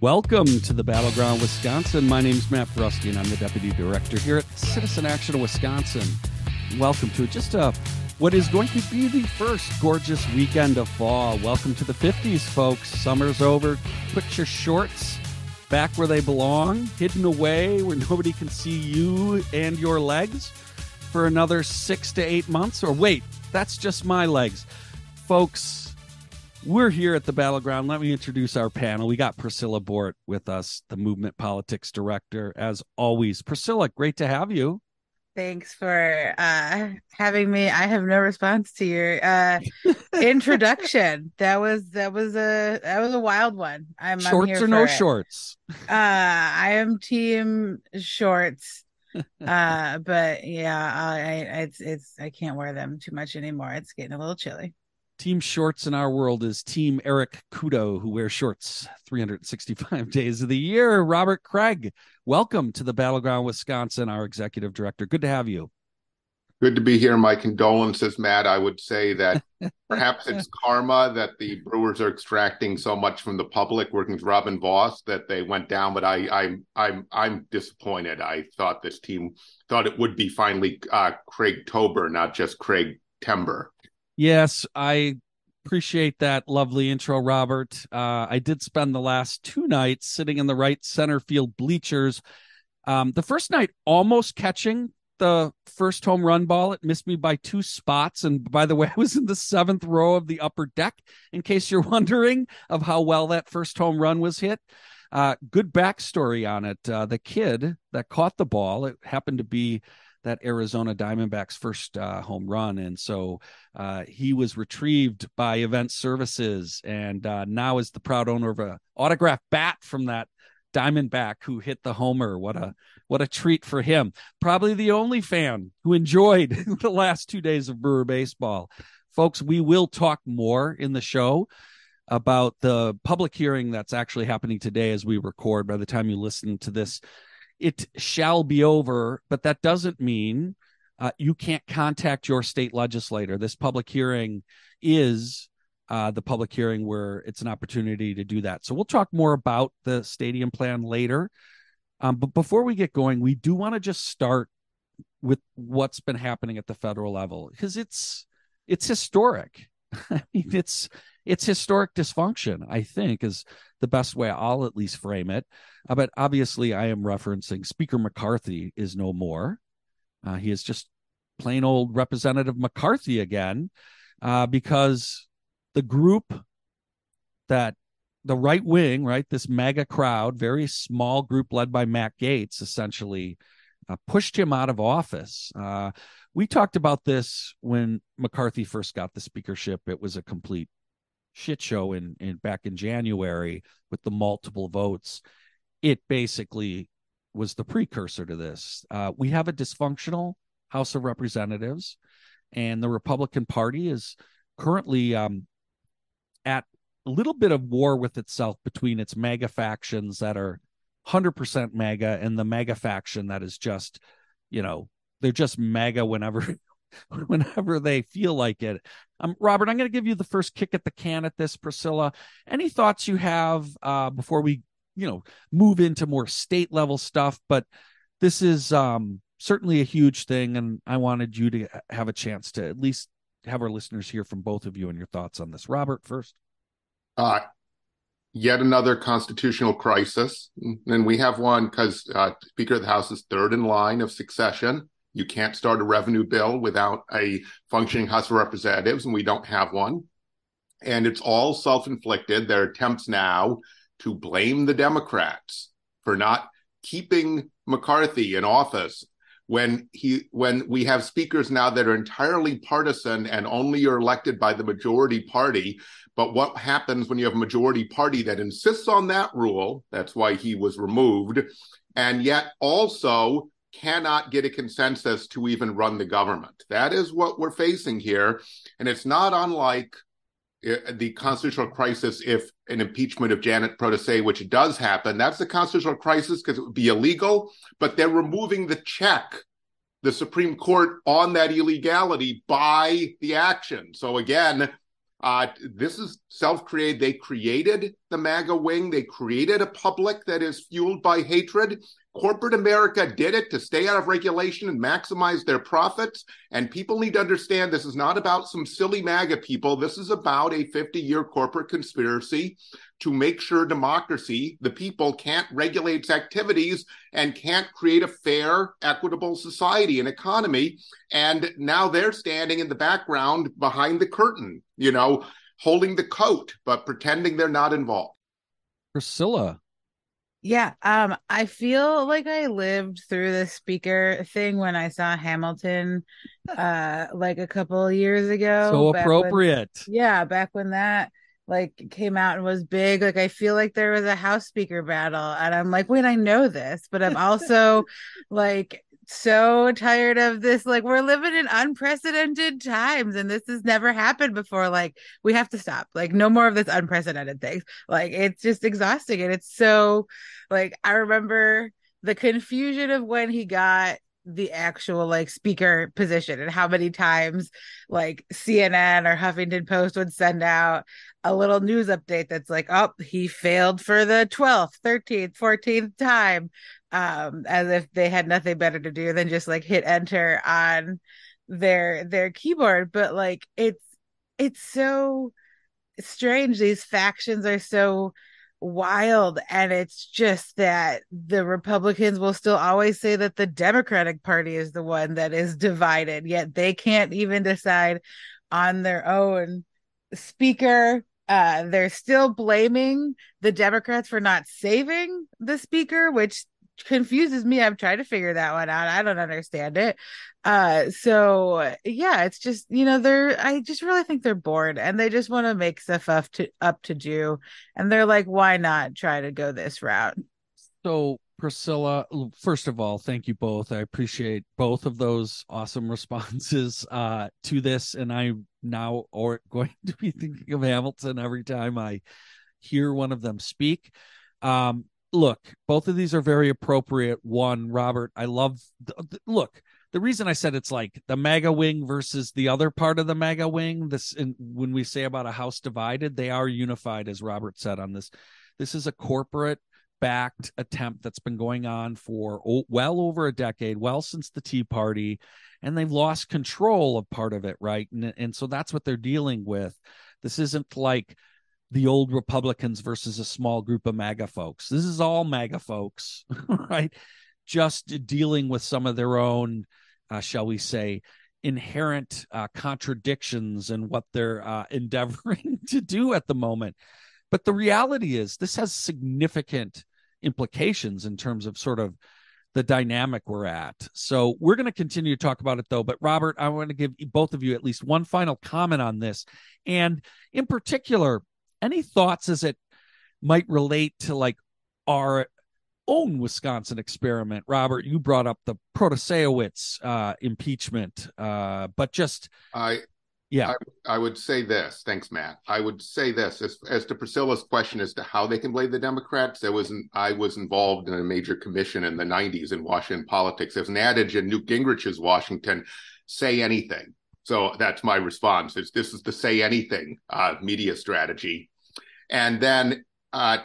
Welcome to the Battleground Wisconsin. My name is Matt Brusky, and I'm the Deputy Director here at Citizen Action Wisconsin. Welcome to just a, what is going to be the first gorgeous weekend of fall. Welcome to the 50s, folks. Summer's over. Put your shorts back where they belong, hidden away where nobody can see you and your legs for another six to eight months. Or wait, that's just my legs. Folks, we're here at the battleground. Let me introduce our panel. We got Priscilla Bort with us, the movement politics director, as always. Priscilla, great to have you. Thanks for uh, having me. I have no response to your uh, introduction. that was that was a that was a wild one. I'm shorts I'm or no it. shorts. Uh, I am team shorts. uh, but yeah, I, I it's it's I can't wear them too much anymore. It's getting a little chilly. Team shorts in our world is Team Eric Kudo, who wears shorts 365 days of the year. Robert Craig, welcome to the Battleground Wisconsin, our executive director. Good to have you. Good to be here. My condolences, Matt. I would say that perhaps it's karma that the Brewers are extracting so much from the public, working with Robin Vos, that they went down. But I, I'm, I'm, I'm disappointed. I thought this team thought it would be finally uh, Craig Tober, not just Craig Timber. Yes, I appreciate that lovely intro, Robert. Uh, I did spend the last two nights sitting in the right center field bleachers. Um, the first night, almost catching the first home run ball. It missed me by two spots. And by the way, I was in the seventh row of the upper deck, in case you're wondering of how well that first home run was hit. Uh, good backstory on it. Uh, the kid that caught the ball, it happened to be that Arizona Diamondbacks first uh, home run. And so uh, he was retrieved by Event Services and uh, now is the proud owner of a autographed bat from that Diamondback who hit the homer. What a what a treat for him. Probably the only fan who enjoyed the last two days of Brewer baseball. Folks, we will talk more in the show about the public hearing that's actually happening today as we record. By the time you listen to this, it shall be over, but that doesn't mean uh, you can't contact your state legislator. This public hearing is uh, the public hearing where it's an opportunity to do that. So we'll talk more about the stadium plan later. Um, but before we get going, we do want to just start with what's been happening at the federal level because it's it's historic. I mean, it's it's historic dysfunction. I think is the best way I'll at least frame it. Uh, but obviously, I am referencing Speaker McCarthy is no more. Uh, he is just plain old Representative McCarthy again, uh, because the group that the right wing, right, this MAGA crowd, very small group led by Matt Gaetz, essentially uh, pushed him out of office. Uh, we talked about this when McCarthy first got the speakership. It was a complete shit show in, in back in January with the multiple votes. It basically was the precursor to this. Uh, we have a dysfunctional House of Representatives, and the Republican Party is currently um, at a little bit of war with itself between its MAGA factions that are 100% MAGA and the MAGA faction that is just, you know, they're just MAGA whenever whenever they feel like it. Um, Robert, I'm going to give you the first kick at the can at this. Priscilla, any thoughts you have uh, before we, you know, move into more state level stuff? But this is um, certainly a huge thing, and I wanted you to have a chance to at least have our listeners hear from both of you and your thoughts on this. Robert, first. Uh, yet another constitutional crisis, and we have one because uh, Speaker of the House is third in line of succession you can't start a revenue bill without a functioning House of Representatives, and we don't have one. And it's all self inflicted. There are attempts now to blame the Democrats for not keeping McCarthy in office when he when we have speakers now that are entirely partisan and only are elected by the majority party but what happens when you have a majority party that insists on that rule that's why he was removed and yet also cannot get a consensus to even run the government. That is what we're facing here. And it's not unlike uh, the constitutional crisis if an impeachment of Janet Protase, which does happen, that's the constitutional crisis because it would be illegal, but they're removing the check, the Supreme Court on that illegality by the action. So again, Uh, this is self created. They created the MAGA wing. They created a public that is fueled by hatred. Corporate America did it to stay out of regulation and maximize their profits. And people need to understand this is not about some silly MAGA people. This is about a 50 year corporate conspiracy to make sure democracy, the people, can't regulate its activities and can't create a fair, equitable society and economy. And now they're standing in the background behind the curtain, you know, holding the coat, but pretending they're not involved. Priscilla, yeah, um, I feel like I lived through the speaker thing when I saw Hamilton, uh, like a couple of years ago. So appropriate. When, yeah, back when that like came out and was big. Like I feel like there was a house speaker battle, and I'm like, wait, I know this, but I'm also like so tired of this. Like, we're living in unprecedented times, and this has never happened before. Like, we have to stop. Like, no more of this unprecedented things. Like, it's just exhausting. And it's so, like, I remember the confusion of when he got the actual like speaker position and how many times like CNN or Huffington Post would send out a little news update that's like, oh, he failed for the 12th, 13th, 14th time um as if they had nothing better to do than just like hit enter on their their keyboard. But like it's it's so strange. These factions are so wild. And it's just that the republicans will still always say that the democratic party is the one that is divided yet they can't even decide on their own. Speaker uh they're still blaming the democrats for not saving the speaker which confuses me. I've tried to figure that one out. I don't understand it. Uh so yeah, it's just, you know, they're I just really think they're bored and they just want to make stuff up to up to do. And they're like, why not try to go this route? So Priscilla, first of all, thank you both. I appreciate both of those awesome responses uh, to this, and I'm now or going to be thinking of Hamilton every time I hear one of them speak. Um, look, both of these are very appropriate. One, Robert, I love. Look, the reason I said it's like the MAGA wing versus the other part of the MAGA wing. This, in, when we say about a house divided, they are unified, as Robert said on this. This is a corporate backed attempt that's been going on for well over a decade, well since the Tea Party, and they've lost control of part of it, right? And and so that's what they're dealing with. This isn't like the old Republicans versus a small group of MAGA folks. This is all MAGA folks, right? Just dealing with some of their own, uh, shall we say, inherent uh, contradictions in what they're uh, endeavoring to do at the moment. But the reality is, this has significant implications in terms of sort of the dynamic we're at. So we're going to continue to talk about it though. But Robert, I want to give both of you at least one final comment on this. And in particular, any thoughts as it might relate to like our own Wisconsin experiment? Robert, you brought up the Protasiewicz uh, impeachment, uh, but just I. Yeah, I, I, would say this. Thanks, Matt. I would say this as as to Priscilla's question as to how they can blame the Democrats. There was an, I was involved in a major commission in the '90s in Washington politics. There's an adage in Newt Gingrich's Washington: "Say anything." So that's my response. It's, this is the say anything uh, media strategy. And then, uh,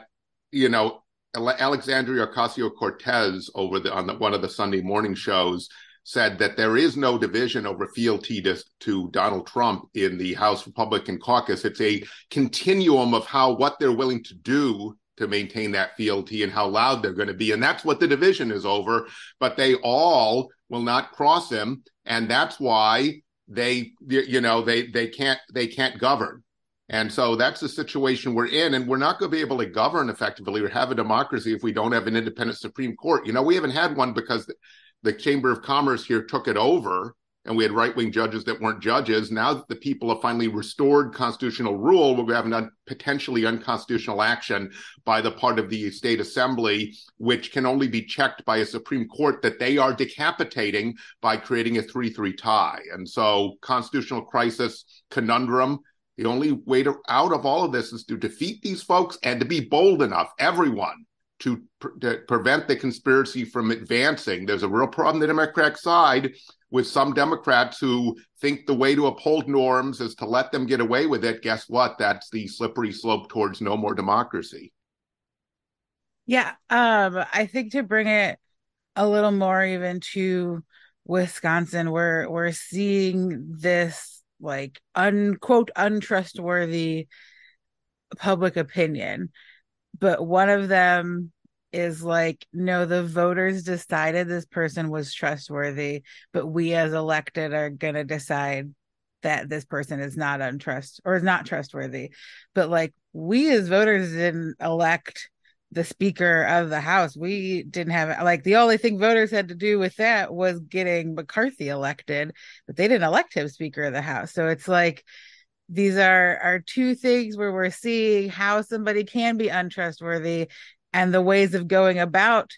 you know, Alexandria Ocasio Cortez over the, on the, one of the Sunday morning shows said that there is no division over fealty to, to Donald Trump in the House Republican caucus. It's a continuum of how what they're willing to do to maintain that fealty and how loud they're going to be. And that's what the division is over. But they all will not cross him. And that's why they you know they they can't they can't govern and so that's the situation we're in and we're not going to be able to govern effectively or have a democracy if we don't have an independent supreme court. You know we haven't had one because the, chamber of commerce here took it over and we had right-wing judges that weren't judges. Now that the people have finally restored constitutional rule we're having a potentially unconstitutional action by the part of the state assembly which can only be checked by a supreme court that they are decapitating by creating a 3-3 tie. And so constitutional crisis conundrum the only way to, out of all of this is to defeat these folks and to be bold enough everyone to, to prevent the conspiracy from advancing. There's a real problem the Democratic side with some Democrats who think the way to uphold norms is to let them get away with it. Guess what? That's the slippery slope towards no more democracy. Yeah, um, I think to bring it a little more even to Wisconsin, we're we're seeing this like unquote untrustworthy public opinion. But one of them is like no the voters decided this person was trustworthy but we as elected are going to decide that this person is not untrust or is not trustworthy. But like we as voters didn't elect the speaker of the house. We didn't have like the only thing voters had to do with that was getting mccarthy elected but they didn't elect him speaker of the house. So it's like these are are two things where we're seeing how somebody can be untrustworthy and the ways of going about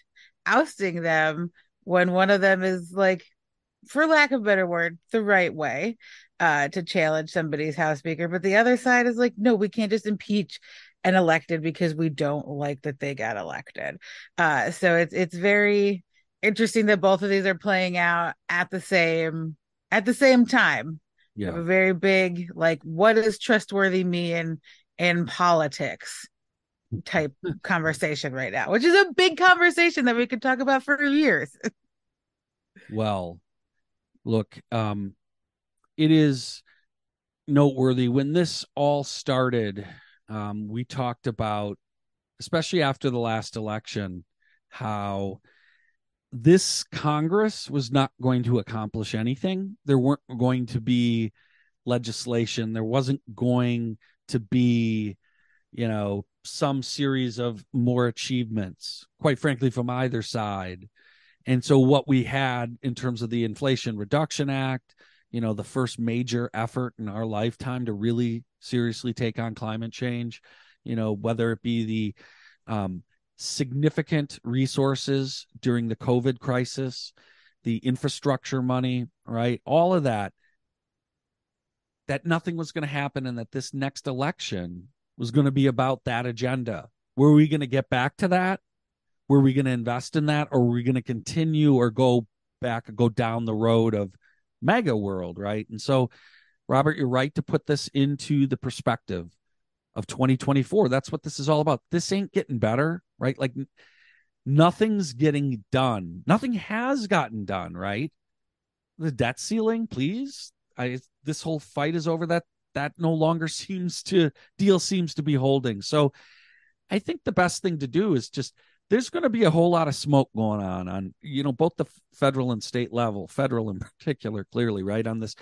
ousting them when one of them is like for lack of a better word the right way uh to challenge somebody's house speaker. But the other side is like no we can't just impeach an elected because we don't like that they got elected uh so it's it's very interesting that both of these are playing out at the same at the same time yeah. a very big like what does trustworthy mean in politics type conversation right now, which is a big conversation that we could talk about for years. well, look, um it is noteworthy when this all started. Um, we talked about, especially after the last election, how this Congress was not going to accomplish anything. There weren't going to be legislation. There wasn't going to be, you know, some series of more achievements, quite frankly, from either side. And so, what we had in terms of the Inflation Reduction Act, you know, the first major effort in our lifetime to really seriously take on climate change, you know, whether it be the um, significant resources during the COVID crisis, the infrastructure money, right? All of that, that nothing was going to happen and that this next election was going to be about that agenda. Were we going to get back to that? Were we going to invest in that? Or were we going to continue or go back, go down the road of MAGA world, right? And so, Robert, you're right to put this into the perspective of 2024. That's what this is all about. This ain't getting better, right? Like nothing's getting done. Nothing has gotten done, right? The debt ceiling, please. I this whole fight is over that that no longer seems to deal seems to be holding. So I think the best thing to do is just there's going to be a whole lot of smoke going on on you know both the federal and state level, federal in particular clearly, right on this.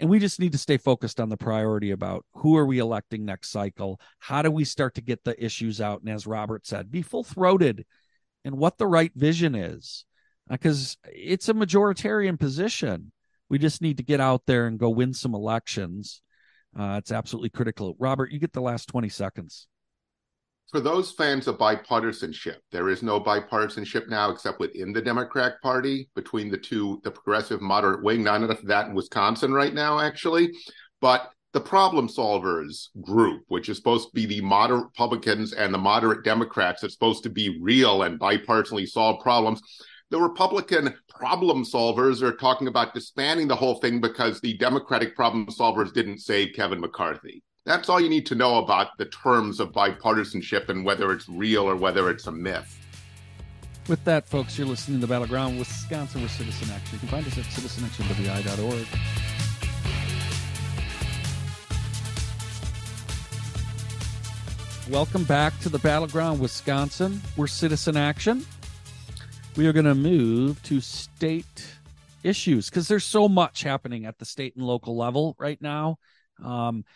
And we just need to stay focused on the priority about who are we electing next cycle? How do we start to get the issues out? And as robert said be full-throated in what the right vision is because uh, it's a majoritarian position. We just need to get out there and go win some elections. Uh, it's absolutely critical. Robert you get the last 20 seconds for those fans of bipartisanship, there is no bipartisanship now except within the Democratic Party between the two, the progressive moderate wing. Not enough of that in Wisconsin right now, actually. But the problem solvers group, which is supposed to be the moderate Republicans and the moderate Democrats, that's supposed to be real and bipartisanly solve problems. The Republican problem solvers are talking about disbanding the whole thing because the Democratic problem solvers didn't save Kevin McCarthy. That's all you need to know about the terms of bipartisanship and whether it's real or whether it's a myth. With that, folks, you're listening to the Battleground Wisconsin with Citizen Action. You can find us at citizenactionwi.org. Welcome back to the Battleground Wisconsin. We're Citizen Action. We are going to move to state issues because there's so much happening at the state and local level right now. Um,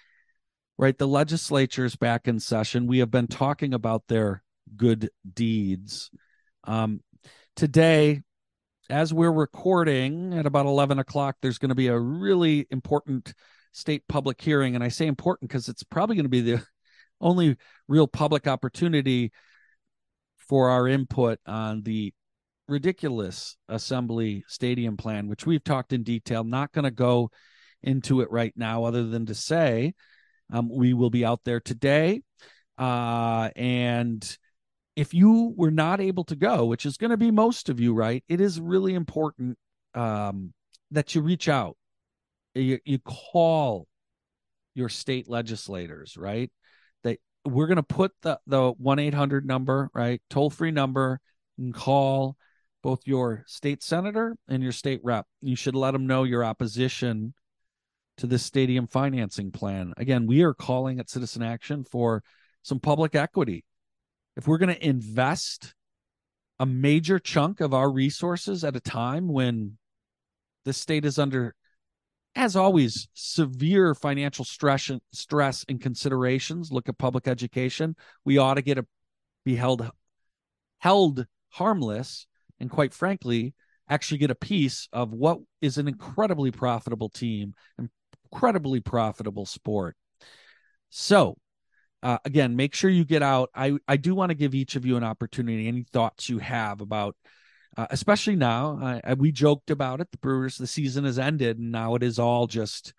right? The legislature is back in session. We have been talking about their good deeds. Um, today, as we're recording at about 11 o'clock, there's going to be a really important state public hearing. And I say important because it's probably going to be the only real public opportunity for our input on the ridiculous assembly stadium plan, which we've talked in detail. Not going to go into it right now, other than to say um, we will be out there today. Uh, and if you were not able to go, which is going to be most of you, right? It is really important um, that you reach out, you, you call your state legislators, right? That we're going to put the the one eight hundred number, right, toll free number, and call both your state senator and your state rep. You should let them know your opposition to this stadium financing plan. Again, we are calling at Citizen Action for some public equity. If we're going to invest a major chunk of our resources at a time when the state is under as always severe financial stress stress and considerations look at public education we ought to get a be held held harmless and quite frankly actually get a piece of what is an incredibly profitable team incredibly profitable sport so uh, again make sure you get out i i do want to give each of you an opportunity any thoughts you have about uh, especially now. I, we joked about it. The Brewers, the season has ended, and now it is all just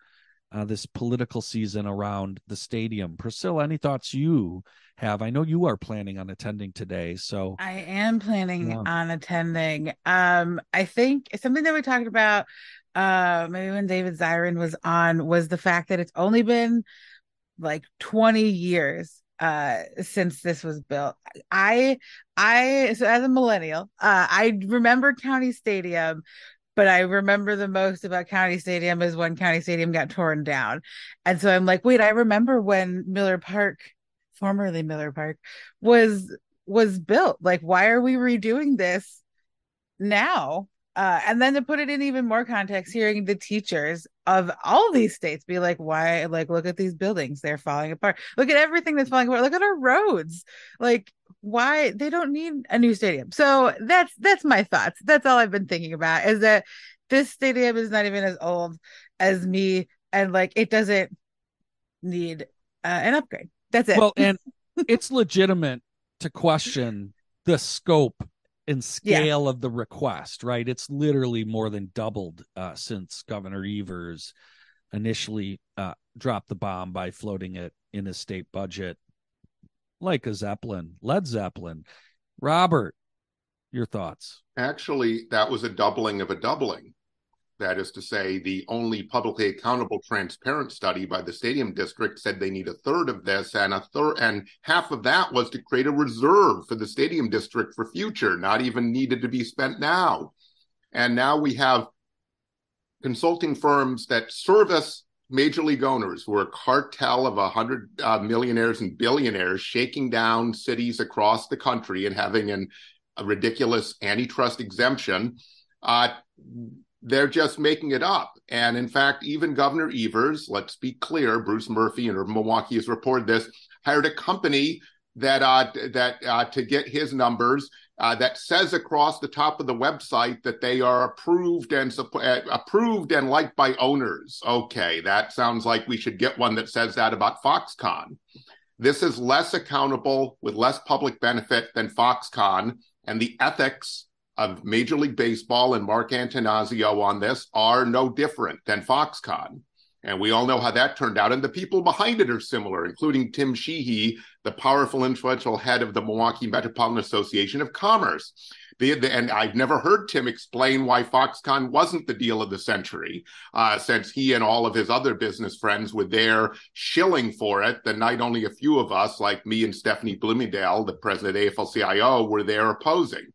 uh, this political season around the stadium. Priscilla, any thoughts you have? I know you are planning on attending today, so I am planning yeah. on attending. Um, I think something that we talked about, uh, maybe when David Zirin was on, was the fact that it's only been like 20 years uh since this was built i i so as a millennial uh i remember county stadium but i remember the most about county stadium is when county stadium got torn down. And so i'm like wait i remember when miller park formerly miller park was was built. Like why are we redoing this now uh, and then to put it in even more context, hearing the teachers of all these states be like, why, like, look at these buildings, they're falling apart. Look at everything that's falling apart. Look at our roads. Like, why they don't need a new stadium. So that's that's my thoughts. That's all I've been thinking about is that this stadium is not even as old as me, and like it doesn't need uh, an upgrade. That's it. Well, and it's legitimate to question the scope and scale yeah. of the request, right? It's literally more than doubled uh, since Governor Evers initially uh, dropped the bomb by floating it in his state budget, like a Zeppelin, Led Zeppelin. Robert, your thoughts? Actually, that was a doubling of a doubling. That is to say, the only publicly accountable transparent study by the stadium district said they need a third of this, and a third and half of that was to create a reserve for the stadium district for future, not even needed to be spent now. And now we have consulting firms that service major league owners who are a cartel of a hundred uh, millionaires and billionaires shaking down cities across the country and having an, a ridiculous antitrust exemption. Uh, they're just making it up. And in fact, even Governor Evers, let's be clear, Bruce Murphy and Milwaukee has reported this, hired a company that uh, that uh, to get his numbers uh, that says across the top of the website that they are approved and uh, approved and liked by owners. Okay, that sounds like we should get one that says that about Foxconn. This is less accountable with less public benefit than Foxconn, and the ethics of Major League Baseball and Mark Attanasio on this are no different than Foxconn. And we all know how that turned out. And the people behind it are similar, including Tim Sheehy, the powerful, influential head of the Milwaukee Metropolitan Association of Commerce. The, the, and I've never heard Tim explain why Foxconn wasn't the deal of the century, uh, since he and all of his other business friends were there shilling for it. The night only a few of us, like me and Stephanie Bloomingdale, the president of AFL-CIO, were there opposing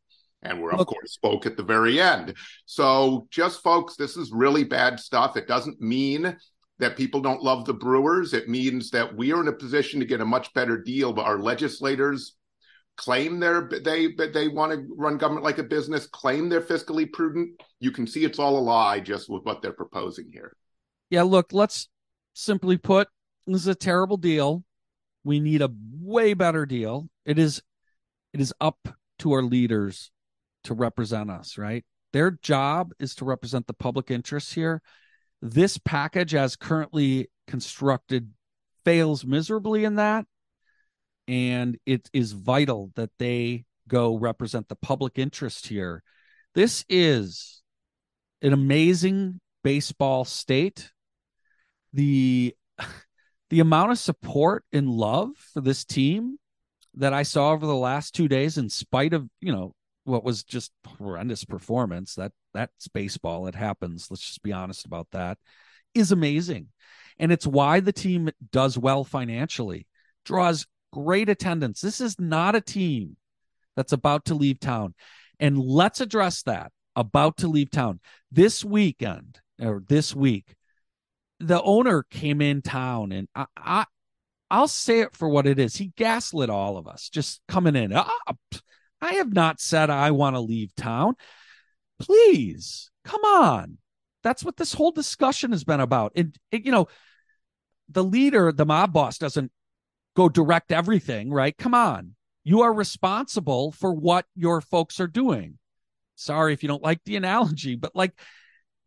and we're of okay. course spoke at the very end. So just folks, this is really bad stuff. It doesn't mean that people don't love the Brewers. It means that we are in a position to get a much better deal. But our legislators claim they're they they want to run government like a business, claim they're fiscally prudent. You can see it's all a lie just with what they're proposing here. Yeah, look, let's simply put, this is a terrible deal. We need a way better deal. It is it is up to our leaders to represent us, right? Their job is to represent the public interest here. This package, as currently constructed, fails miserably in that. And it is vital that they go represent the public interest here. This is an amazing baseball state. The the amount of support and love for this team that I saw over the last two days, in spite of, you know, what was just horrendous performance, that that's baseball. It happens. Let's just be honest about that, is amazing. And it's why the team does well financially, draws great attendance. This is not a team that's about to leave town. And let's address that about to leave town. This weekend or this week, the owner came in town and I, I I'll say it for what it is. He gaslit all of us just coming in. Ah, I have not said I want to leave town. Please, come on. That's what this whole discussion has been about. And, you know, the leader, the mob boss, doesn't go direct everything, right? Come on. You are responsible for what your folks are doing. Sorry if you don't like the analogy, but like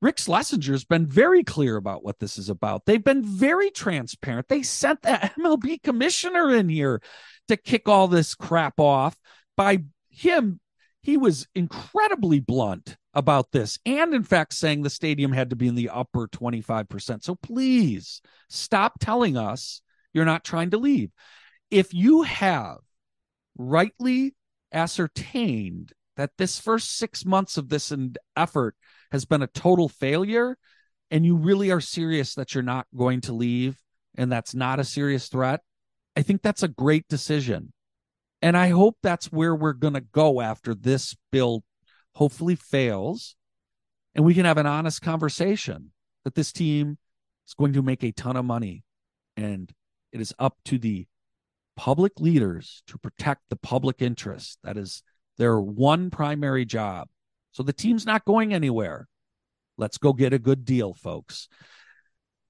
Rick Schlesinger's been very clear about what this is about. They've been very transparent. They sent the MLB commissioner in here to kick all this crap off by him. He was incredibly blunt about this and, in fact, saying the stadium had to be in the upper 25%. So please stop telling us you're not trying to leave. If you have rightly ascertained that this first six months of this effort has been a total failure and you really are serious that you're not going to leave and that's not a serious threat, I think that's a great decision. And I hope that's where we're going to go after this bill hopefully fails and we can have an honest conversation that this team is going to make a ton of money and it is up to the public leaders to protect the public interest. That is their one primary job. So the team's not going anywhere. Let's go get a good deal, folks.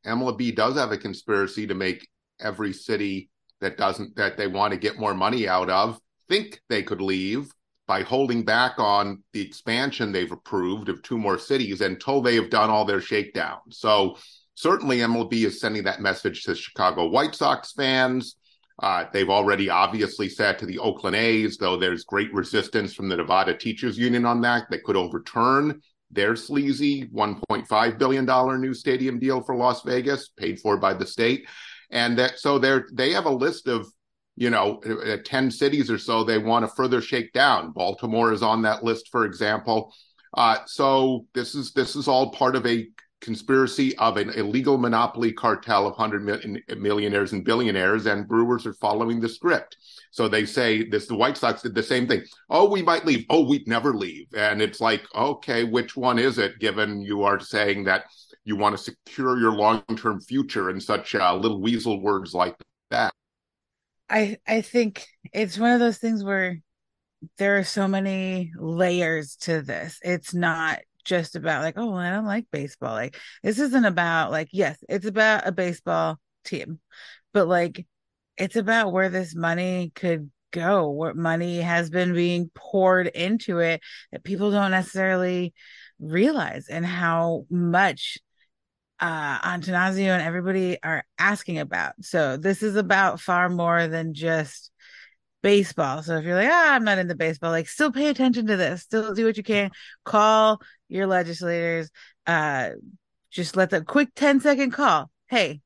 MLB does have a conspiracy to make every city that doesn't that they want to get more money out of think they could leave by holding back on the expansion they've approved of two more cities until they have done all their shakedown. So certainly MLB is sending that message to Chicago White Sox fans. Uh, they've already obviously said to the Oakland A's, though there's great resistance from the Nevada Teachers Union on that, they could overturn their sleazy $1.5 billion new stadium deal for Las Vegas, paid for by the state. And that, so they're, they have a list of, you know, uh, 10 cities or so they want to further shake down. Baltimore is on that list, for example. Uh, so this is, this is all part of a conspiracy of an illegal monopoly cartel of hundred millionaires and billionaires, and Brewers are following the script. So they say this. The White Sox did the same thing. Oh, we might leave. Oh, we'd never leave. And it's like, okay, which one is it? Given you are saying that you want to secure your long-term future in such uh, little weasel words like that. I I think it's one of those things where there are so many layers to this. It's not just about like, oh, I don't like baseball. Like this isn't about like, yes, it's about a baseball team, but like it's about where this money could go, what money has been being poured into it that people don't necessarily realize and how much uh Attanasio and everybody are asking about. So this is about far more than just baseball. So if you're like, ah, I'm not into baseball, like still pay attention to this, still do what you can. Call your legislators. Uh, just let the quick 10 second call. Hey,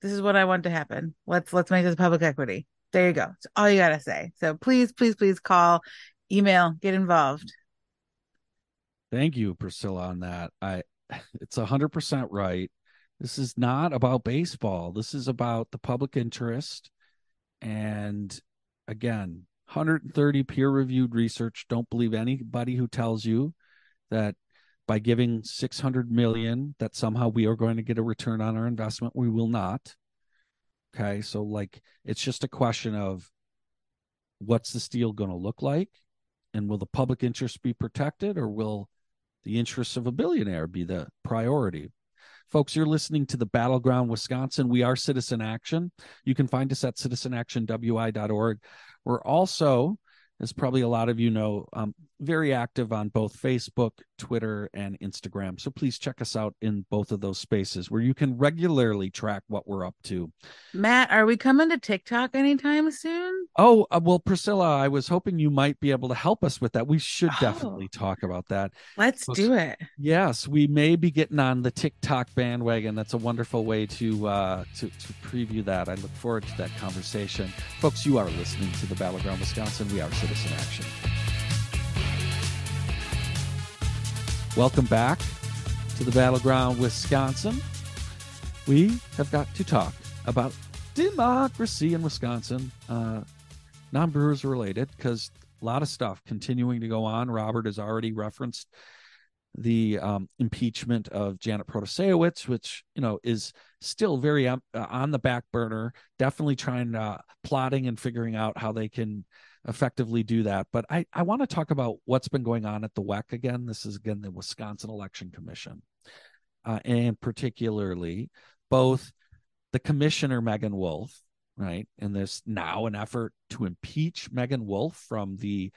this is what I want to happen. Let's let's make this public equity. There you go. It's all you gotta say. So please, please, please call, email, get involved. Thank you, Priscilla, on that. I it's a hundred percent right. This is not about baseball. This is about the public interest. And again, 130 peer reviewed research. Don't believe anybody who tells you that by giving 600 million that somehow we are going to get a return on our investment. We will not. Okay. So, like, it's just a question of what's this deal going to look like? And will the public interest be protected or will the interests of a billionaire be the priority? Folks, you're listening to the Battleground Wisconsin. We are Citizen Action. You can find us at citizenactionwi.org. We're also, as probably a lot of you know, um, very active on both Facebook, Twitter, and Instagram. So please check us out in both of those spaces where you can regularly track what we're up to. Matt, are we coming to TikTok anytime soon? Oh, uh, well, Priscilla, I was hoping you might be able to help us with that. We should Oh. definitely talk about that. Let's do it. Yes, we may be getting on the TikTok bandwagon. That's a wonderful way to uh, to, to preview that. I look forward to that conversation. Folks, you are listening to the Battleground Wisconsin. We are Citizen Action. Welcome back to the Battleground Wisconsin. We have got to talk about democracy in Wisconsin, uh, non Brewers related, because a lot of stuff continuing to go on. Robert has already referenced the um, impeachment of Janet Protasiewicz, which you know is still very um, uh, on the back burner. Definitely trying uh, plotting and figuring out how they can effectively do that. But I I want to talk about what's been going on at the WEC again. This is again the Wisconsin Election Commission, uh, and particularly both the commissioner Megan Wolfe, right, and there's now an effort to impeach Megan Wolfe from the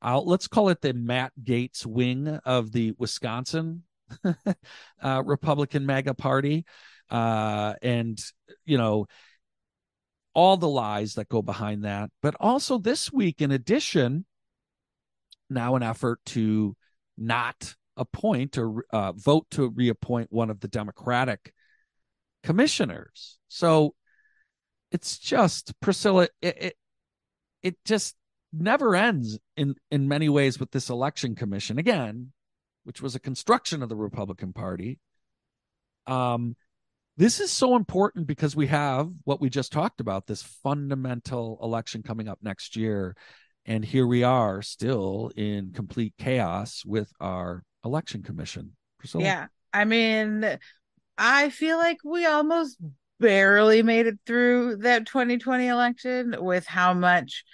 out let's call it the Matt Gaetz wing of the Wisconsin uh, Republican MAGA party. Uh, and, you know, all the lies that go behind that. But also this week, in addition, now an effort to not appoint or uh, vote to reappoint one of the Democratic commissioners. So it's just Priscilla. It, it, it just never ends in in many ways with this election commission again which was a construction of the republican party um this is so important because we have what we just talked about this fundamental election coming up next year and here we are still in complete chaos with our election commission Priscilla? Yeah. I mean, I feel like we almost barely made it through that 2020 election with how much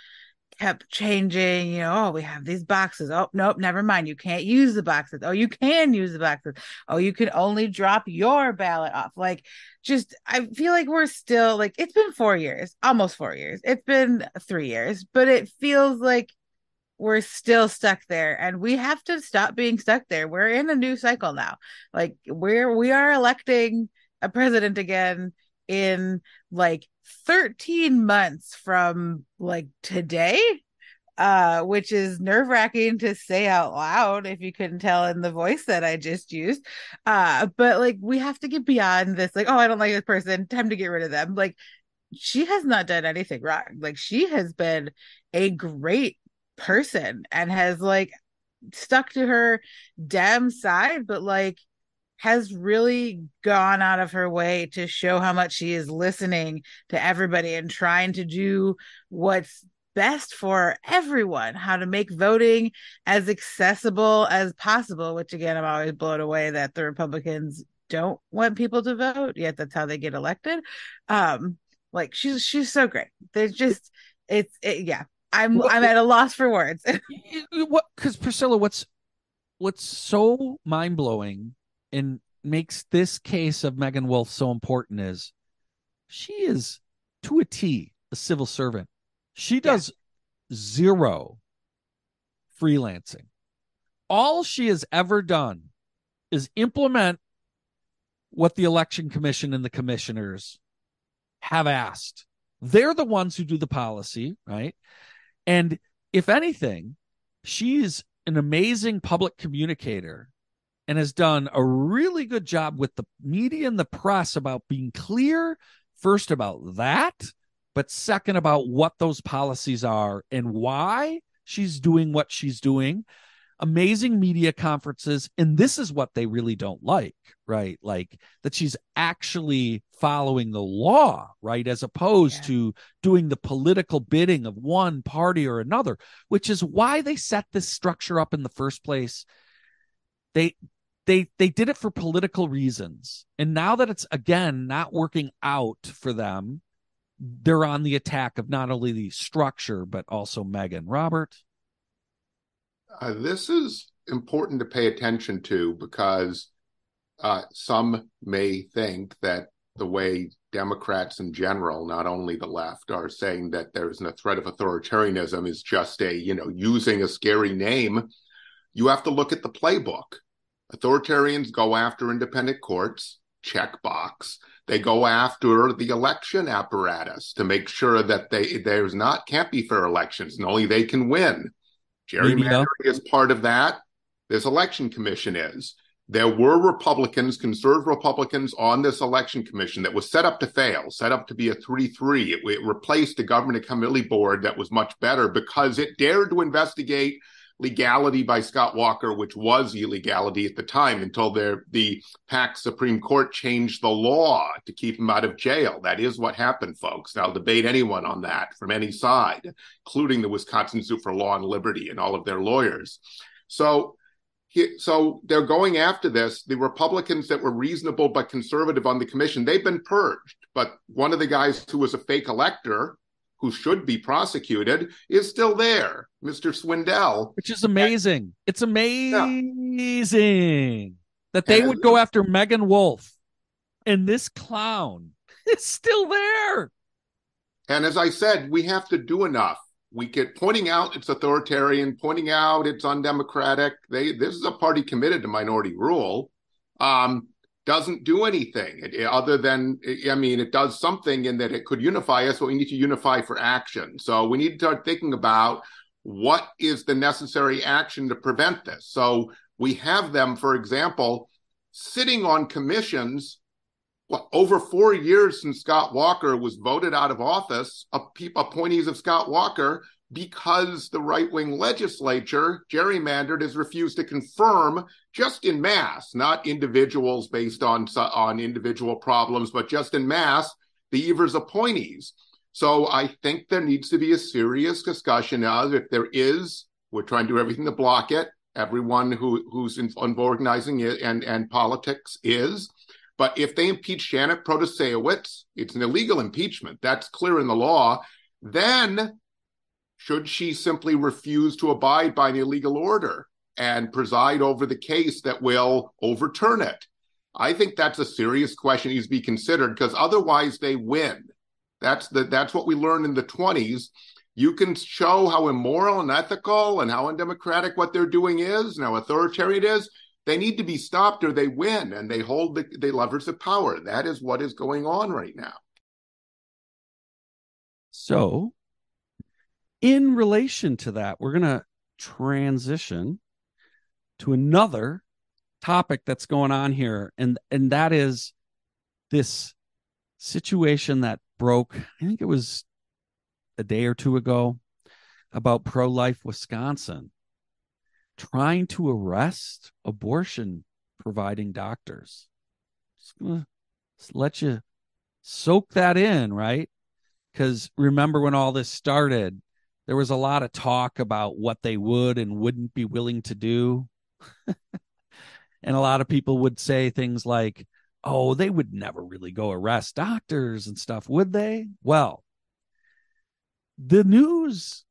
kept changing. You know, oh, we have these boxes. Oh, nope, never mind. You can't use the boxes. Oh, you can use the boxes. Oh, you can only drop your ballot off. Like, just, I feel like we're still like, it's been four years, almost four years. It's been three years, but it feels like we're still stuck there and we have to stop being stuck there we're in a new cycle now like we're we are electing a president again in like 13 months from like today uh which is nerve wracking to say out loud if you couldn't tell in the voice that I just used. Uh but like we have to get beyond this like oh I don't like this person time to get rid of them. Like she has not done anything wrong. Like she has been a great person and has like stuck to her damn side but like has really gone out of her way to show how much she is listening to everybody and trying to do what's best for everyone how to make voting as accessible as possible which again i'm always blown away that the republicans don't want people to vote yet that's how they get elected. Um like she's she's so great. There's just it's it, yeah i'm Well, i'm at a loss for words. What because priscilla what's what's so mind-blowing and makes this case of megan wolfe so important is she is to a t a civil servant. She does zero freelancing. All she has ever done is implement what the election commission and the commissioners have asked. They're the ones who do the policy right? And if anything she's an amazing public communicator and has done a really good job with the media and the press about being clear first about that but second about what those policies are and why she's doing what she's doing. Amazing media conferences and this is what they really don't like right? Like that she's actually following the law right? As opposed Yeah. to doing the political bidding of one party or another which is why they set this structure up in the first place. They they they did it for political reasons and now that it's again not working out for them they're on the attack of not only the structure but also megan robert Uh, this is important to pay attention to because uh, some may think that the way Democrats in general, not only the left, are saying that there's a threat of authoritarianism is just a, you know, using a scary name. You have to look at the playbook. Authoritarians go after independent courts, checkbox. They go after the election apparatus to make sure that they there's not can't be fair elections and only they can win. Gerrymandering is part of that. This election commission is. There were Republicans, conservative Republicans on this election commission that was set up to fail, set up to be a 3 3. It, it replaced the government accountability board that was much better because it dared to investigate legality by Scott Walker, which was illegality at the time until the PAC Supreme Court changed the law to keep him out of jail. That is what happened, folks. I'll debate anyone on that from any side, including the Wisconsin Institute for Law and Liberty and all of their lawyers. So, so they're going after this. The Republicans that were reasonable but conservative on the commission, they've been purged. But one of the guys who was a fake elector who should be prosecuted, is still there, Mr. Swindell. Which is amazing. It's amazing yeah. that they and, would go after Megan Wolfe and this clown is still there. And as I said, we have to do enough. We get pointing out it's authoritarian, pointing out it's undemocratic. They this is a party committed to minority rule. Um, doesn't do anything other than i mean it does something in that it could unify us but we need to unify for action. So we need to start thinking about what is the necessary action to prevent this. So we have them for example sitting on commissions what, over four years since scott walker was voted out of office appointees of scott walker because the right wing legislature, gerrymandered, has refused to confirm just in mass, not individuals based on, on individual problems, but just in mass, the Evers appointees. So I think there needs to be a serious discussion of if there is, we're trying to do everything to block it. Everyone who, who's in, organizing it and, and politics is. But if they impeach Janet Protasiewicz, it's an illegal impeachment. That's clear in the law. Then should she simply refuse to abide by an illegal order and preside over the case that will overturn it? I think that's a serious question needs to be considered because otherwise they win. That's the that's what we learned in the 20s. You can show how immoral and ethical and how undemocratic what they're doing is and how authoritarian it is. They need to be stopped or they win and they hold the they leverage the power. That is what is going on right now. So in relation to that, we're going to transition to another topic that's going on here. And and that is this situation that broke i think it was a day or two ago about pro-life wisconsin trying to arrest abortion providing doctors. Just gonna let you soak that in right? Because remember when all this started there was a lot of talk about what they would and wouldn't be willing to do. and a lot of people would say things like, oh, they would never really go arrest doctors and stuff, would they? Well, the news,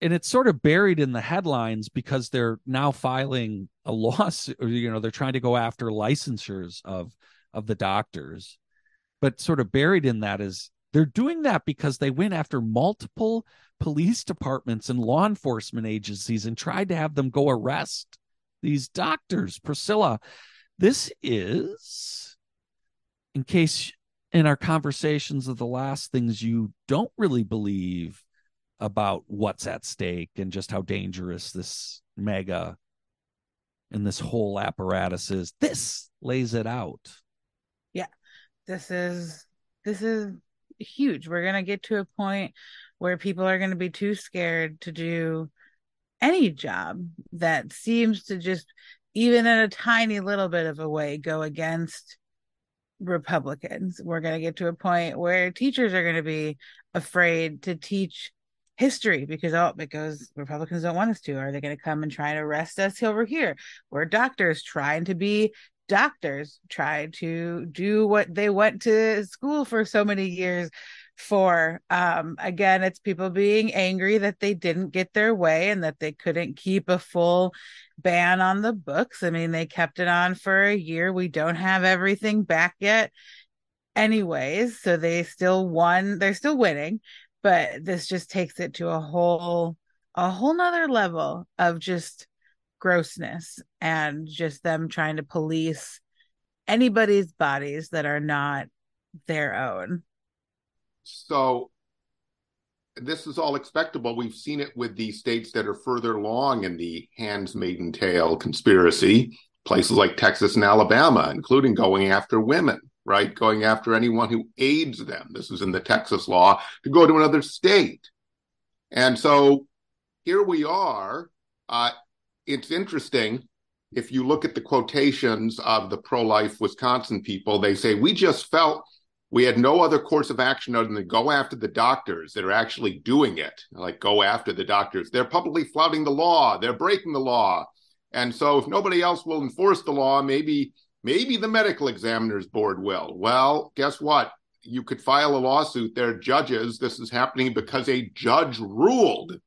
and it's sort of buried in the headlines because they're now filing a lawsuit, you know, they're trying to go after licensures of of the doctors. But sort of buried in that is they're doing that because they went after multiple police departments and law enforcement agencies and tried to have them go arrest these doctors. Priscilla, this is, in case in our conversations of the last things you don't really believe about what's at stake and just how dangerous this MAGA and this whole apparatus is. This lays it out. Yeah. This is this is huge. We're going to get to a point where people are going to be too scared to do any job that seems to just, even in a tiny little bit of a way, go against Republicans. We're going to get to a point where teachers are going to be afraid to teach history because oh because republicans don't want us to are they going to come and try and arrest us over here we're doctors trying to be doctors try to do what they went to school for so many years for um again it's people being angry that they didn't get their way and that they couldn't keep a full ban on the books i mean they kept it on for a year we don't have everything back yet anyways. So they still won. They're still winning, but this just takes it to a whole a whole nother level of just grossness and just them trying to police anybody's bodies that are not their own. So this is all expectable. We've seen it with the states that are further along in the Handmaid's Tale conspiracy, places like Texas and Alabama, including going after women, right? Going after anyone who aids them. This is in the Texas law to go to another state. And so here we are. Uh, it's interesting. If you look at the quotations of the pro life Wisconsin people, they say, We just felt we had no other course of action other than go after the doctors that are actually doing it. Like, go after the doctors. They're publicly flouting the law, they're breaking the law. And so, if nobody else will enforce the law, maybe maybe the medical examiners board will. Well, guess what? You could file a lawsuit. There judges. This is happening because a judge ruled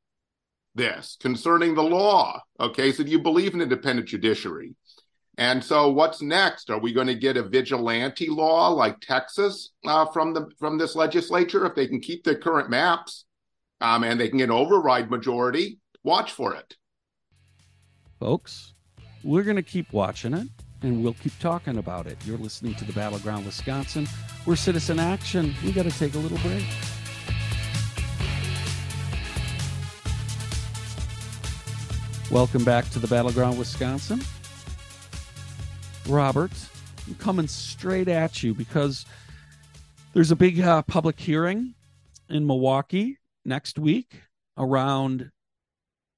this concerning the law. Okay, so do you believe in independent judiciary? And so, what's next? Are we going to get a vigilante law like Texas uh, from the from this legislature if they can keep their current maps um, and they can get override majority? Watch for it, folks. We're going to keep watching it, and we'll keep talking about it. You're listening to the Battleground Wisconsin. We're Citizen Action. We got to take a little break. Welcome back to the Battleground Wisconsin. Robert, I'm coming straight at you because there's a big uh, public hearing in Milwaukee next week around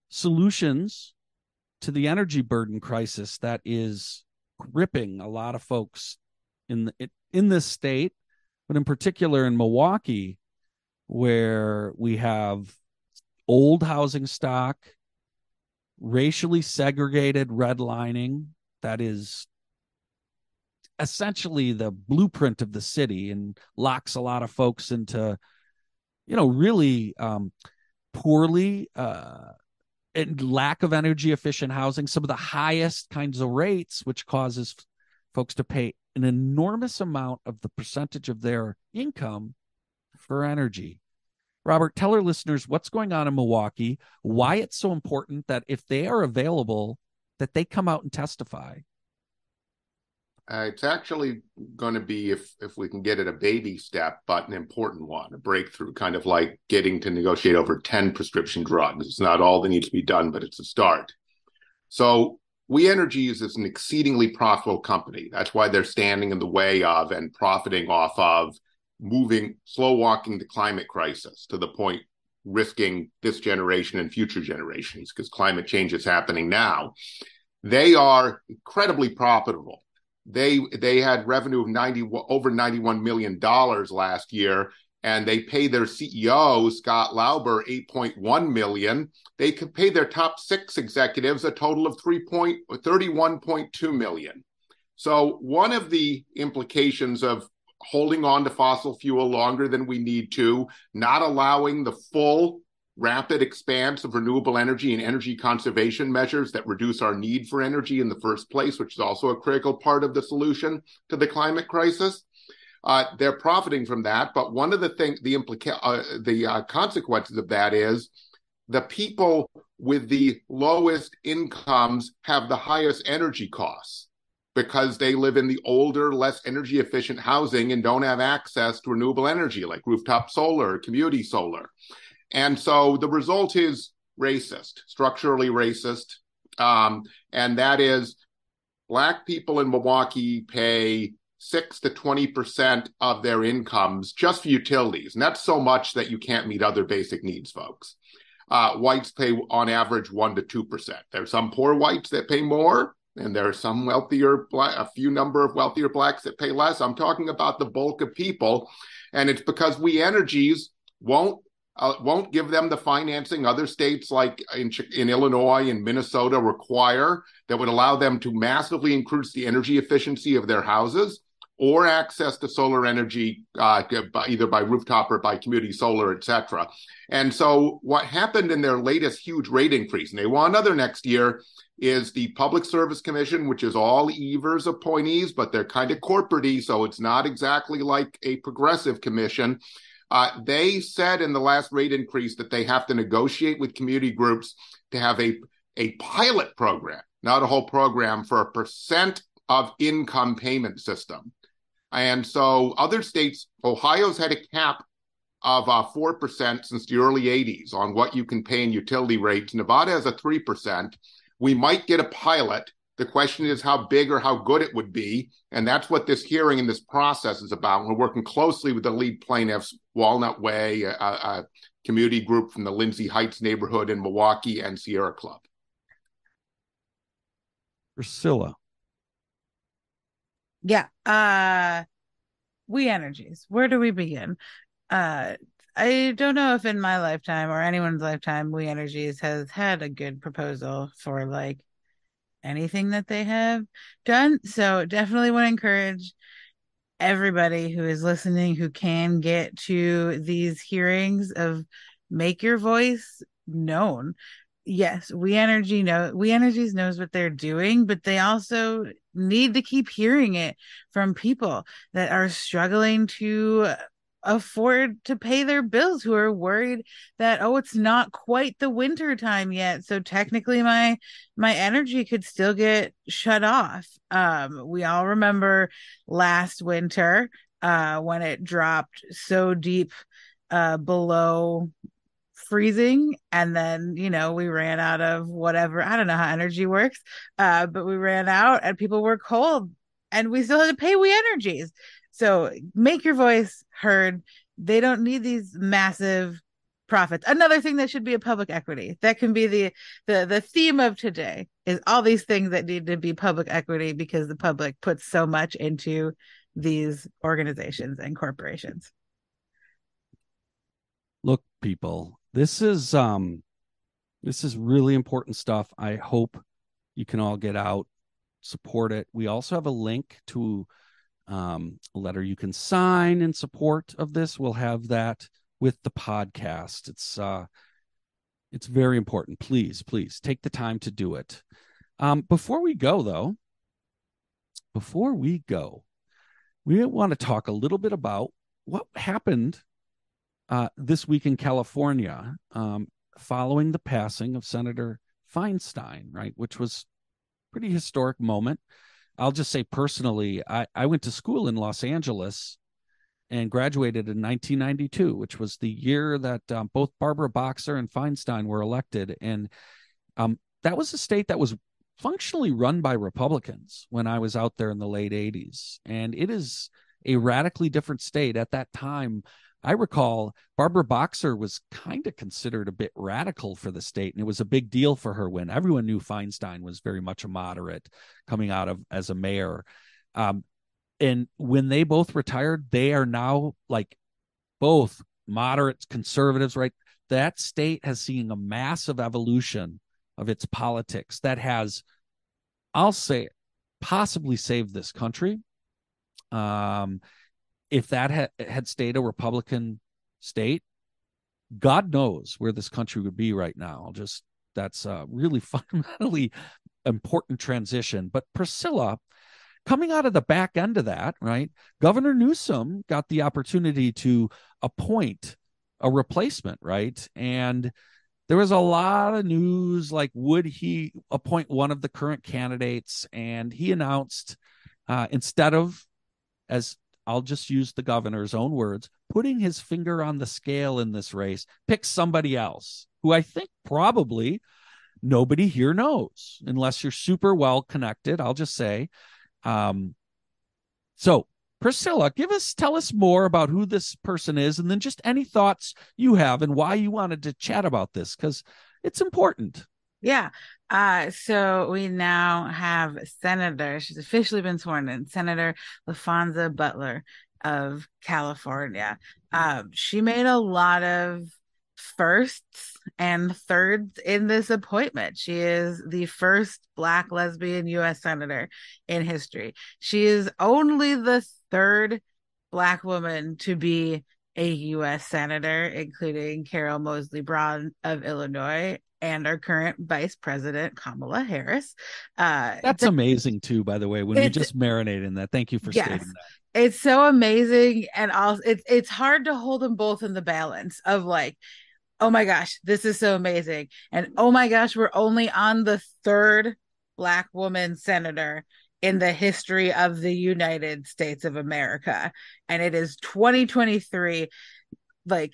solutions to the energy burden crisis that is gripping a lot of folks in the, in this state, but in particular in Milwaukee, where we have old housing stock racially segregated redlining that is essentially the blueprint of the city and locks a lot of folks into you know really um poorly uh and lack of energy efficient housing some of the highest kinds of rates which causes folks to pay an enormous amount of the percentage of their income for energy Robert, tell our listeners what's going on in Milwaukee, why it's so important that if they are available, that they come out and testify. Uh, it's actually going to be, if if we can get it, a baby step, but an important one, a breakthrough, kind of like getting to negotiate over ten prescription drugs. It's not all that needs to be done, but it's a start. So, We Energies is an exceedingly profitable company. That's why they're standing in the way of and profiting off of moving, slow walking the climate crisis to the point risking this generation and future generations because climate change is happening now. They are incredibly profitable. They they had revenue of 90 over 91 million dollars last year and they pay their CEO Scott Lauber 8.1 million. They could pay their top 6 executives a total of 3.31.2 million. So one of the implications of holding on to fossil fuel longer than we need to, not allowing the full rapid expanse of renewable energy and energy conservation measures that reduce our need for energy in the first place, which is also a critical part of the solution to the climate crisis. Uh, they're profiting from that, but one of the things, the implica- uh, the uh, consequences of that is the people with the lowest incomes have the highest energy costs because they live in the older, less energy efficient housing and don't have access to renewable energy like rooftop solar, community solar. And so the result is racist, structurally racist. Um, and that is Black people in Milwaukee pay six to 20% of their incomes just for utilities. And that's so much that you can't meet other basic needs, folks. Uh, whites pay on average one to 2%. There's some poor whites that pay more, and there are some wealthier a few number of wealthier blacks that pay less. I'm talking about the bulk of people, and it's because we energies won't uh, won't give them the financing other states like in, in Illinois and Minnesota require that would allow them to massively increase the energy efficiency of their houses or access to solar energy uh, by, either by rooftop or by community solar, etc. And so what happened in their latest huge rate increase, and they want another next year, is the Public Service Commission, which is all Evers appointees, but they're kind of corporatey, so it's not exactly like a progressive commission. Uh, they said in the last rate increase that they have to negotiate with community groups to have a, a pilot program, not a whole program, for a percent of income payment system. And so other states, Ohio's had a cap of uh, 4% since the early 80s on what you can pay in utility rates. Nevada has a 3%. We might get a pilot. The question is how big or how good it would be. And that's what this hearing and this process is about. We're working closely with the lead plaintiffs, Walnut Way, a, a community group from the Lindsay Heights neighborhood in Milwaukee, and Sierra Club. Priscilla. Yeah. Uh we energies. Where do we begin? Uh I don't know if in my lifetime or anyone's lifetime we energies has had a good proposal for like anything that they have done. So definitely want to encourage everybody who is listening who can get to these hearings of make your voice known yes we energy know we energies knows what they're doing but they also need to keep hearing it from people that are struggling to afford to pay their bills who are worried that oh it's not quite the winter time yet. So technically my my energy could still get shut off. Um we all remember last winter uh when it dropped so deep uh below freezing. And then you know we ran out of whatever i don't know how energy works uh but we ran out and people were cold and we still had to pay we energies so make your voice heard. They don't need these massive profits. Another thing that should be a public equity that can be the the the theme of today is all these things that need to be public equity because the public puts so much into these organizations and corporations. Look people this is um this is really important stuff. I hope you can all get out support it. We also have a link to um, letter you can sign in support of this. We'll have that with the podcast. It's uh it's very important. Please please take the time to do it. Um before we go though before we go we want to talk a little bit about what happened uh, this week in California, um, following the passing of Senator Feinstein, right, which was pretty historic moment. I'll just say personally, I, I went to school in Los Angeles and graduated in 1992, which was the year that um, both Barbara Boxer and Feinstein were elected. And um, that was a state that was functionally run by Republicans when I was out there in the late 80s. And it is a radically different state at that time. I recall Barbara Boxer was kind of considered a bit radical for the state, and it was a big deal for her when everyone knew Feinstein was very much a moderate coming out of as a mayor. Um, and when they both retired, they are now like both moderates, conservatives, right? That state has seen a massive evolution of its politics that has, I'll say, possibly saved this country. Um, if that had, had stayed a Republican state, God knows where this country would be right now. Just that's a really fundamentally important transition. But Priscilla, coming out of the back end of that, right? Governor Newsom got the opportunity to appoint a replacement, right? And there was a lot of news like, would he appoint one of the current candidates? And he announced uh, instead of, as I'll just use the governor's own words, putting his finger on the scale in this race, pick somebody else who I think probably nobody here knows unless you're super well connected. I'll just say. Um, so, Priscilla, give us, tell us more about who this person is, and then just any thoughts you have and why you wanted to chat about this because it's important. Yeah. Uh, so we now have Senator, she's officially been sworn in, Senator Laphonza Butler of California. Um, she made a lot of firsts and thirds in this appointment. She is the first Black lesbian U.S. Senator in history. She is only the third Black woman to be a U.S. senator, including Carol Moseley Braun of Illinois and our current Vice President Kamala Harris. Uh, That's the, amazing too, by the way. When we just marinate in that, thank you for yes, stating that. It's so amazing, and also it's it's hard to hold them both in the balance of like, oh my gosh, this is so amazing, and oh my gosh, we're only on the third black woman senator in the history of the United States of America. And it is 2023. Like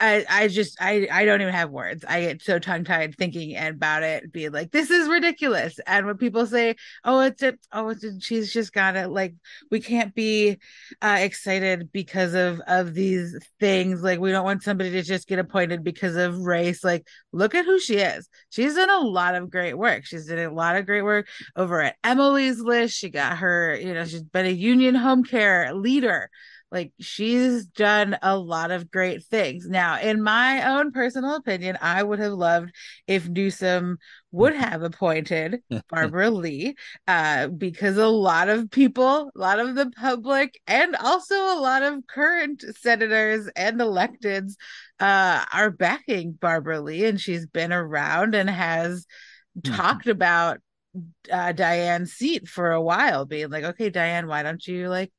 I, I just I I don't even have words. I get so tongue tied thinking about it, being like, this is ridiculous. And when people say, "Oh, it's it, oh, it's a, she's just got it," like we can't be uh, excited because of of these things. Like we don't want somebody to just get appointed because of race. Like look at who she is. She's done a lot of great work. She's done a lot of great work over at Emily's List. She got her, you know, she's been a union home care leader like she's done a lot of great things. Now, in my own personal opinion, I would have loved if Newsom would have appointed Barbara Lee, uh, because a lot of people, a lot of the public, and also a lot of current senators and electeds uh, are backing Barbara Lee, and she's been around and has talked about uh, Diane's seat for a while, being like, okay, Diane, why don't you like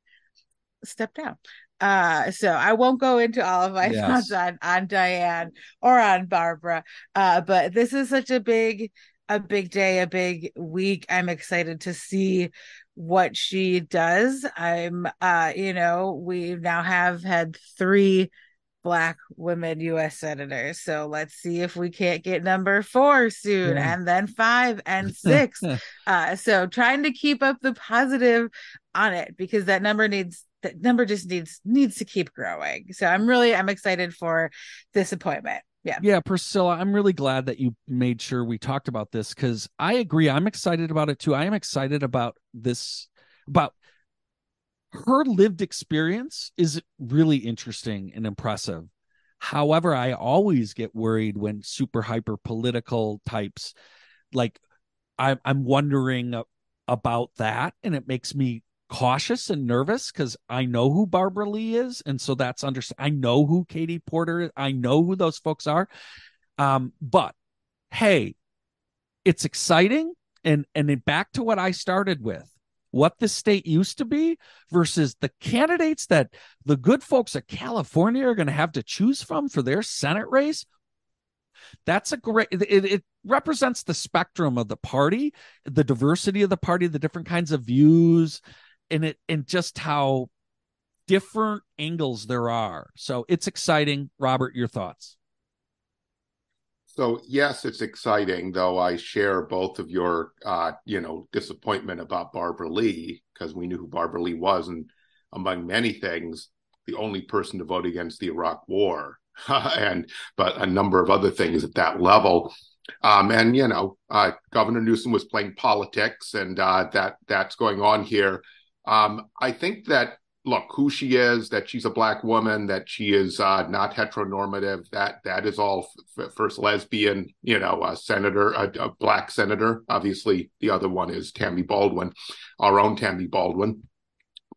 step down. Uh, so I won't go into all of my yes. thoughts on on Diane or on Barbara. Uh, but this is such a big a big day, a big week. I'm excited to see what she does. I'm uh, you know, we now have had three black women US senators. So let's see if we can't get number 4 soon yeah. and then 5 and 6. uh so trying to keep up the positive on it because that number needs that number just needs needs to keep growing. So I'm really I'm excited for this appointment. Yeah. Yeah, Priscilla, I'm really glad that you made sure we talked about this cuz I agree. I'm excited about it too. I am excited about this about her lived experience is really interesting and impressive. However, I always get worried when super hyper political types like I'm I'm wondering about that and it makes me cautious and nervous because I know who Barbara Lee is, and so that's understand. I know who Katie Porter is. I know who those folks are. Um, but hey, it's exciting, and and back to what I started with, what the state used to be versus the candidates that the good folks of California are going to have to choose from for their Senate race. That's a great. It, it represents the spectrum of the party, the diversity of the party, the different kinds of views and it and just how different angles there are. So it's exciting. Robert, your thoughts? So yes, it's exciting, though I share both of your uh, you know, disappointment about Barbara Lee, because we knew who Barbara Lee was, and among many things, the only person to vote against the Iraq war. and but a number of other things at that level. Um, and you know, uh, Governor Newsom was playing politics, and uh, that that's going on here. Um, I think that look who she is, that she's a black woman, that she is uh, not heteronormative. That that is all f- first lesbian, you know, a senator, a, a, black senator. Obviously, the other one is Tammy Baldwin, our own Tammy Baldwin.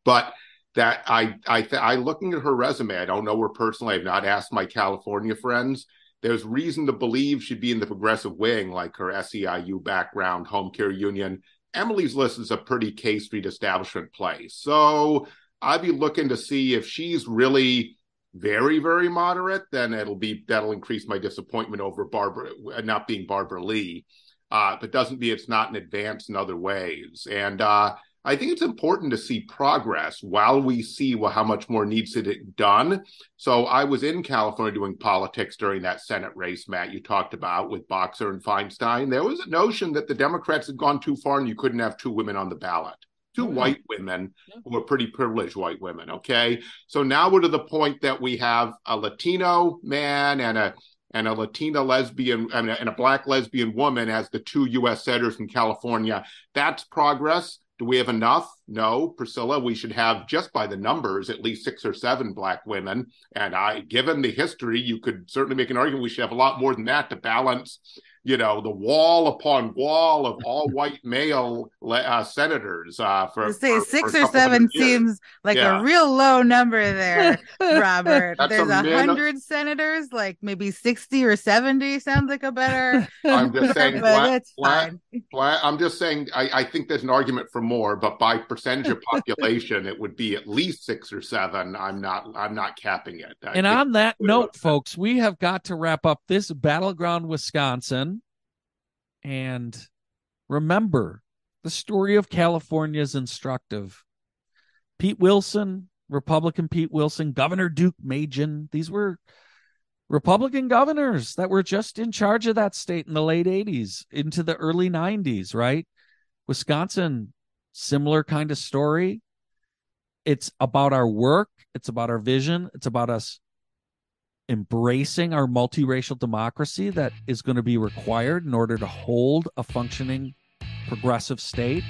But that I I th- I looking at her resume, I don't know her personally. I've not asked my California friends. There's reason to believe she'd be in the progressive wing, like her SEIU background, home care union Emily's List is a pretty K Street establishment place. So I'd be looking to see if she's really very, very moderate, then it'll be that'll increase my disappointment over Barbara uh, not being Barbara Lee. Uh, but doesn't mean it's not an advance in other ways. And uh, I think it's important to see progress while we see well, how much more needs to be done. So I was in California doing politics during that Senate race, Matt, you talked about with Boxer and Feinstein. There was a notion that the Democrats had gone too far and you couldn't have two women on the ballot. Two mm-hmm. white women who were pretty privileged white women. Okay. So now we're to the point that we have a Latino man and a and a Latina lesbian and a, and a black lesbian woman as the two U.S. senators in California. That's progress. Do we have enough? no, Priscilla, we should have just by the numbers at least six or seven black women. And I, given the history, you could certainly make an argument we should have a lot more than that to balance you know, the wall upon wall of all white male uh, senators. Uh, for say for, six for or seven seems like Yeah. a real low number there, Robert. That's There's a a min- hundred senators, like maybe sixty or seventy sounds like a better. I'm just saying, but black, it's black, fine. black, I'm just saying, I, I think there's an argument for more, but by percentage of population, it would be at least six or seven. I'm not, I'm not capping it. I And on that note, folks, we have got to wrap up this battleground Wisconsin. And remember, the story of California is instructive. Pete Wilson, Republican Pete Wilson, Governor Duke Majan, these were Republican governors that were just in charge of that state in the late 80s into the early 90s, right? Wisconsin, similar kind of story. It's about our work, it's about our vision, it's about us embracing our multiracial democracy that is going to be required in order to hold a functioning progressive state.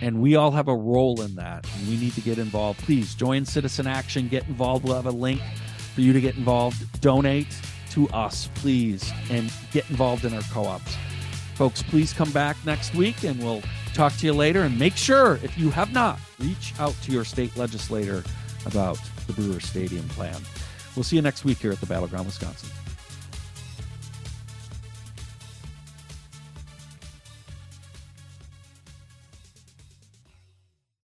And we all have a role in that. And we need to get involved. Please join Citizen Action, get involved. We'll have a link for you to get involved. Donate to us, please, and get involved in our co ops. Folks, please come back next week and we'll talk to you later. And make sure, if you have not, reach out to your state legislator about the Brewer Stadium plan. We'll see you next week here at the Battleground, Wisconsin.